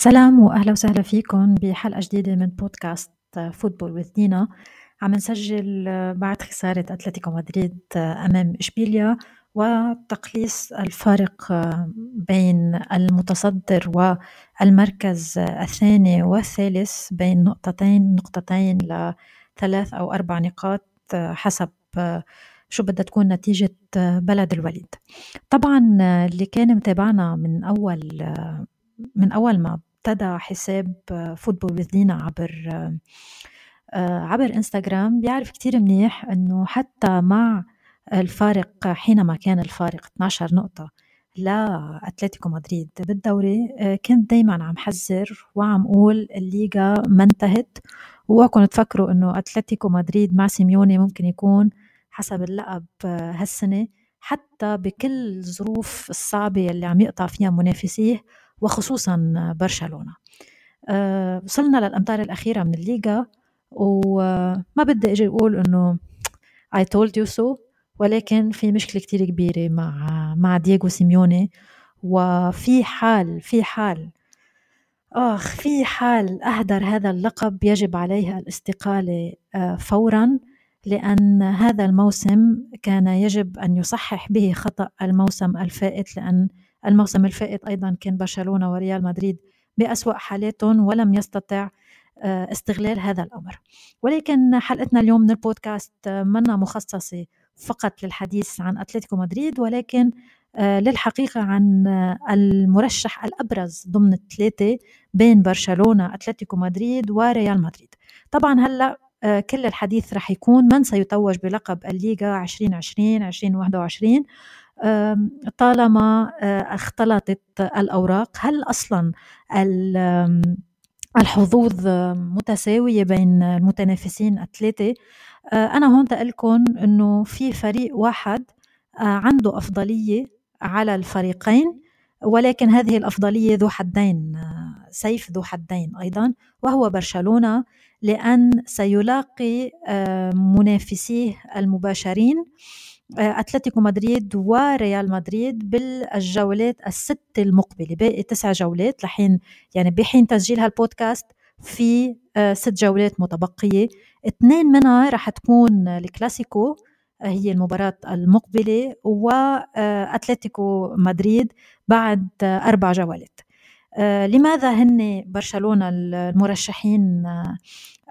سلام وأهلا وسهلا فيكم بحلقة جديدة من بودكاست فوتبول وذ دينا عم نسجل بعد خسارة أتلتيكو مدريد أمام إشبيليا وتقليص الفارق بين المتصدر والمركز الثاني والثالث بين نقطتين نقطتين لثلاث أو أربع نقاط حسب شو بدها تكون نتيجة بلد الوليد. طبعا اللي كان متابعنا من أول من أول ما ابتدى حساب Football with Dina عبر عبر انستغرام. بيعرف كتير منيح إنه حتى مع الفارق حينما كان الفارق 12 نقطة لأتلتيكو مدريد بالدوري كنت دايما عم حذر وعم قول الليغا ما انتهت. واوعكم تفكروا إنه أتلتيكو مدريد مع سيميوني ممكن يكون حسب اللقب هالسنة. حتى بكل الظروف الصعبة اللي عم يقطع فيها منافسيه وخصوصا برشلونة. أه وصلنا للأمتار الأخيرة من الليغا وما بدي أجي أقول إنه I told you so ولكن في مشكلة كتير كبيرة مع مع دييغو سيميوني وفي حال في حال آخ في حال أهدر هذا اللقب يجب عليها الاستقالة فورا لأن هذا الموسم كان يجب أن يصحح به خطأ الموسم الفائت لأن الموسم الفائت أيضا كان برشلونة وريال مدريد بأسوأ حالاتهم ولم يستطع آه، استغلال هذا الأمر. ولكن حلقتنا اليوم من البودكاست منا مخصصة فقط للحديث عن أتلتيكو مدريد ولكن آه، للحقيقة عن المرشح الأبرز ضمن الثلاثة بين برشلونة أتلتيكو مدريد وريال مدريد. طبعا هلأ آه، كل الحديث رح يكون من سيتوج بلقب الليغا 2020 2021 طالما آه، اختلطت الأوراق هل أصلا الحظوظ متساوية بين المتنافسين الثلاثة؟ آه، أنا هون تقلكم أنه في فريق واحد آه، عنده أفضلية على الفريقين ولكن هذه الأفضلية ذو حدين سيف ذو حدين أيضا وهو برشلونة لأن سيلاقي منافسيه المباشرين. آه، أتلتيكو مدريد وريال مدريد بالجولات الست المقبلة باقي تسع جولات لحين يعني بحين تسجيل هالبودكاست في آه، ست جولات متبقية. اثنين منها رح تكون الكلاسيكو آه، هي المباراة المقبلة وأتلتيكو مدريد بعد أربع جولات. لماذا هن برشلونة المرشحين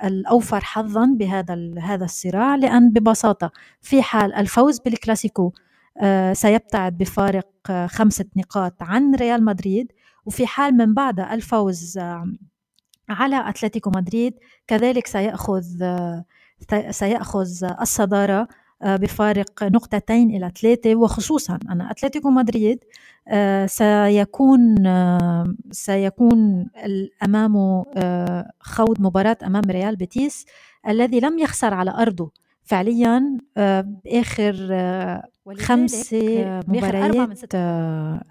الأوفر حظا بهذا هذا الصراع؟ لأن ببساطة في حال الفوز بالكلاسيكو آه، سيبتعد بفارق آه، خمسة نقاط عن ريال مدريد وفي حال من بعد الفوز آه، على أتلتيكو مدريد كذلك سيأخذ سيأخذ الصدارة بفارق نقطتين إلى ثلاثة وخصوصا أن أتلتيكو مدريد آه، سيكون آه، سيكون أمامه آه، خوض مباراة أمام ريال بيتيس الذي لم يخسر على أرضه. فعليا بآخر خمسة مباريات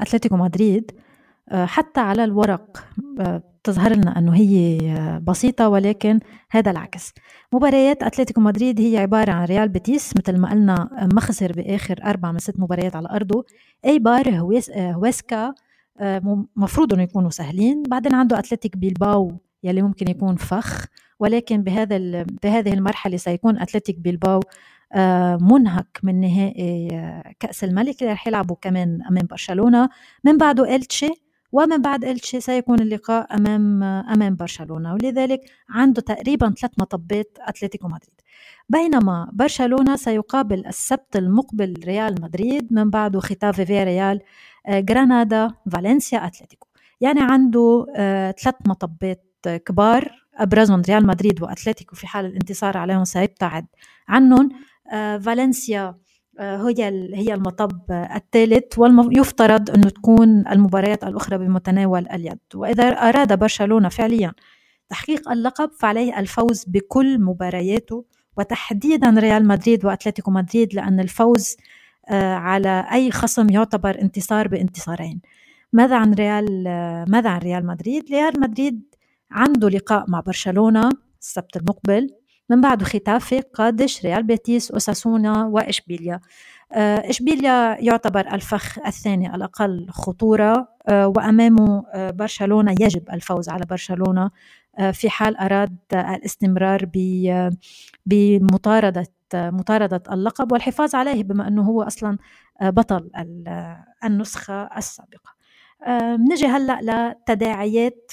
أتلتيكو مدريد حتى على الورق تظهر لنا أنه هي بسيطة ولكن هذا العكس. مباريات أتلتيكو مدريد هي عبارة عن ريال بيتيس مثل ما قلنا ما خسر بآخر أربع من ست مباريات على أرضه. أيبار هويسكا مفروض أنه يكونوا سهلين. بعدين عنده أتلتيك بيلباو يلي ممكن يكون فخ ولكن بهذا بهذه المرحلة سيكون أتلتيك بيلباو منهك من نهائي كأس الملك. اللي رح يلعبوا كمان أمام برشلونة. من بعده إلتشي. ومن بعد إلتشي سيكون اللقاء أمام أمام برشلونة ولذلك عنده تقريبا ثلاث مطبات أتلتيكو مدريد. بينما برشلونة سيقابل السبت المقبل ريال مدريد من بعده ختافي في ريال جرانادا فالنسيا أتلتيكو. يعني عنده آه، ثلاث مطبات كبار أبرزهم ريال مدريد وأتلتيكو في حال الانتصار عليهم سيبتعد عنهم. آه، فالنسيا آه، هي هي المطب الثالث ويفترض انه تكون المباريات الأخرى بمتناول اليد. وإذا أراد برشلونة فعليا تحقيق اللقب فعليه الفوز بكل مبارياته وتحديدا ريال مدريد وأتلتيكو مدريد لأن الفوز آه، على أي خصم يعتبر انتصار بانتصارين. ماذا عن ريال آه، ماذا عن ريال مدريد؟ ريال مدريد عنده لقاء مع برشلونة السبت المقبل. من بعده ختافي قادش ريال بيتيس أساسونا وإشبيليا. إشبيليا يعتبر الفخ الثاني الأقل خطورة وأمامه برشلونة يجب الفوز على برشلونة في حال أراد الاستمرار بمطاردة مطاردة اللقب والحفاظ عليه بما أنه هو أصلا بطل النسخة السابقة. نجي هلأ لتداعيات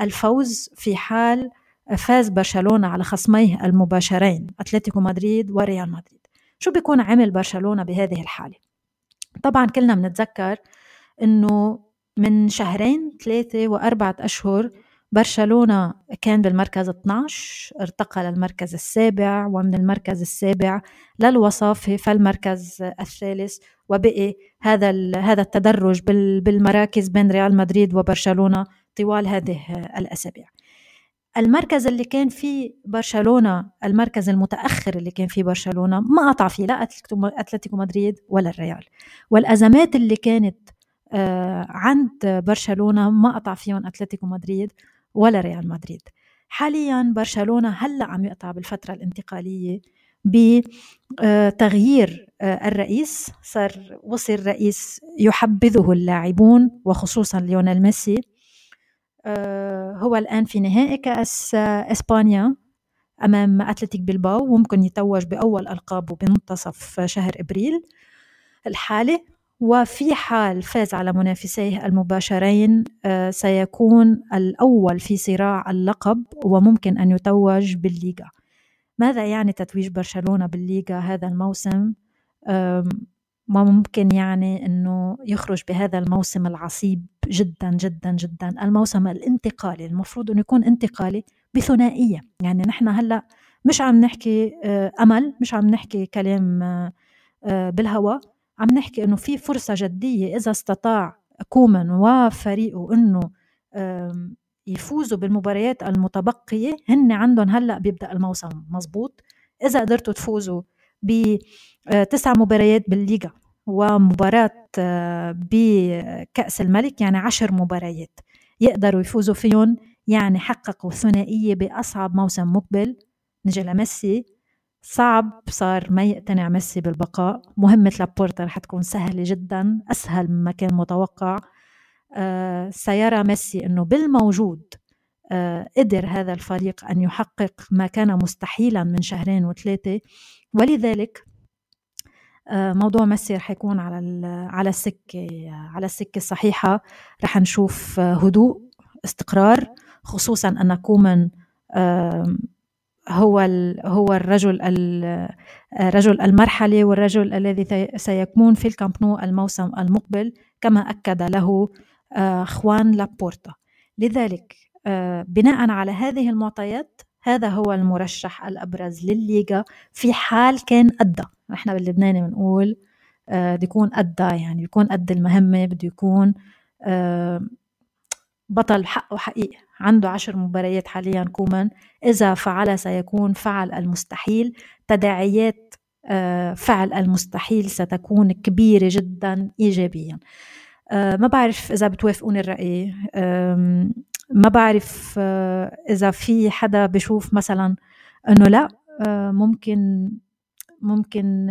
الفوز في حال فاز برشلونة على خصميه المباشرين أتلتيكو مدريد وريال مدريد. شو بيكون عمل برشلونة بهذه الحالة؟ طبعا كلنا بنتذكر أنه من شهرين ثلاثة وأربعة أشهر برشلونة كان بالمركز 12 ارتقى للمركز السابع ومن المركز السابع للوصافة فالمركز الثالث وبقي هذا هذا التدرج بالمراكز بين ريال مدريد وبرشلونة طوال هذه الأسابيع. المركز اللي كان فيه برشلونة المركز المتأخر اللي كان فيه برشلونة ما قطع فيه لا أتلتيكو مدريد ولا الريال. والأزمات اللي كانت آه، عند برشلونة ما قطع فيهم أتلتيكو مدريد ولا ريال مدريد. حاليا برشلونة هلأ عم يقطع بالفترة الانتقالية بتغيير آه، الرئيس. صار وصل رئيس يحبذه اللاعبون وخصوصا ليونيل ميسي. آه، هو الآن في نهائي كأس إسبانيا أمام أتلتيك بلباو وممكن يتوج بأول ألقابه بمنتصف شهر إبريل الحالي. وفي حال فاز على منافسيه المباشرين آه، سيكون الأول في صراع اللقب وممكن أن يتوج بالليغا. ماذا يعني تتويج برشلونة بالليغا هذا الموسم؟ ما ممكن يعني أنه يخرج بهذا الموسم العصيب جدا جدا جدا. الموسم الانتقالي المفروض أنه يكون انتقالي بثنائية. يعني نحن هلأ مش عم نحكي آه، أمل مش عم نحكي كلام آه، بالهواء عم نحكي إنه في فرصة جدية إذا استطاع كومان وفريقه إنه يفوزوا بالمباريات المتبقية. هن عندهم هلأ بيبدأ الموسم مزبوط. إذا قدرتوا تفوزوا بتسع آه، مباريات بالليغا ومباراة آه، بكأس الملك يعني عشر مباريات. يقدروا يفوزوا فيهم يعني حققوا ثنائية بأصعب موسم مقبل. نجي لميسي صعب صار ما يقتنع ميسي بالبقاء. مهمة لابورتا رح تكون سهلة جدا أسهل مما كان متوقع. آه سيرى ميسي أنه بالموجود قدر هذا الفريق أن يحقق ما كان مستحيلا من شهرين وثلاثة. ولذلك آه موضوع ميسي رح يكون على على السكة على السكة الصحيحة. رح نشوف هدوء استقرار خصوصا أن كومان هو هو الرجل رجل المرحلة والرجل الذي سيكون في الكامب نو الموسم المقبل. كما أكد له آه، خوان لابورتا. لذلك آه، بناء على هذه المعطيات هذا هو المرشح الأبرز للليغا في حال كان أدى. نحن باللبناني بنقول آه، بده يكون أدى يعني بيكون قد المهمة بده يكون بطل حقه حقيقي. عنده عشر مباريات حاليا كومان. إذا فعل سيكون فعل المستحيل. تداعيات آه، فعل المستحيل ستكون كبيرة جدا إيجابيا. آه، ما بعرف إذا بتوافقوني الرأي. ما بعرف آه، إذا في حدا بشوف مثلا إنه لا ممكن ممكن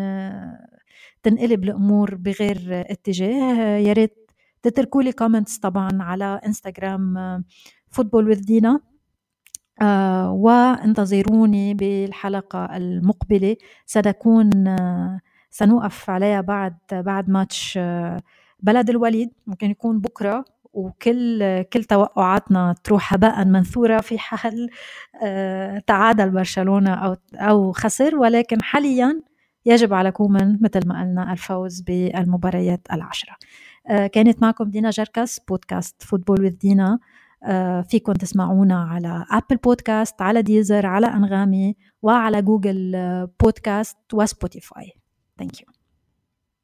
تنقلب الأمور بغير اتجاه. يا ريت تتركوا لي comments طبعا على انستغرام football with Dina آه وانتظروني بالحلقة المقبلة. ستكون آه سنوقف عليها بعد بعد ماتش آه بلد الوليد ممكن يكون بكرة وكل كل توقعاتنا تروح هباء منثورة في حال آه تعادل برشلونة أو أو خسر. ولكن حاليا يجب على كومان مثل ما قلنا الفوز بالمباريات العشرة. آه، كانت معكم دينا جركس بودكاست football with Dina. آه، فيكم تسمعونا على أبل بودكاست على ديزر على أنغامي وعلى جوجل بودكاست وسبوتيفاي. thank you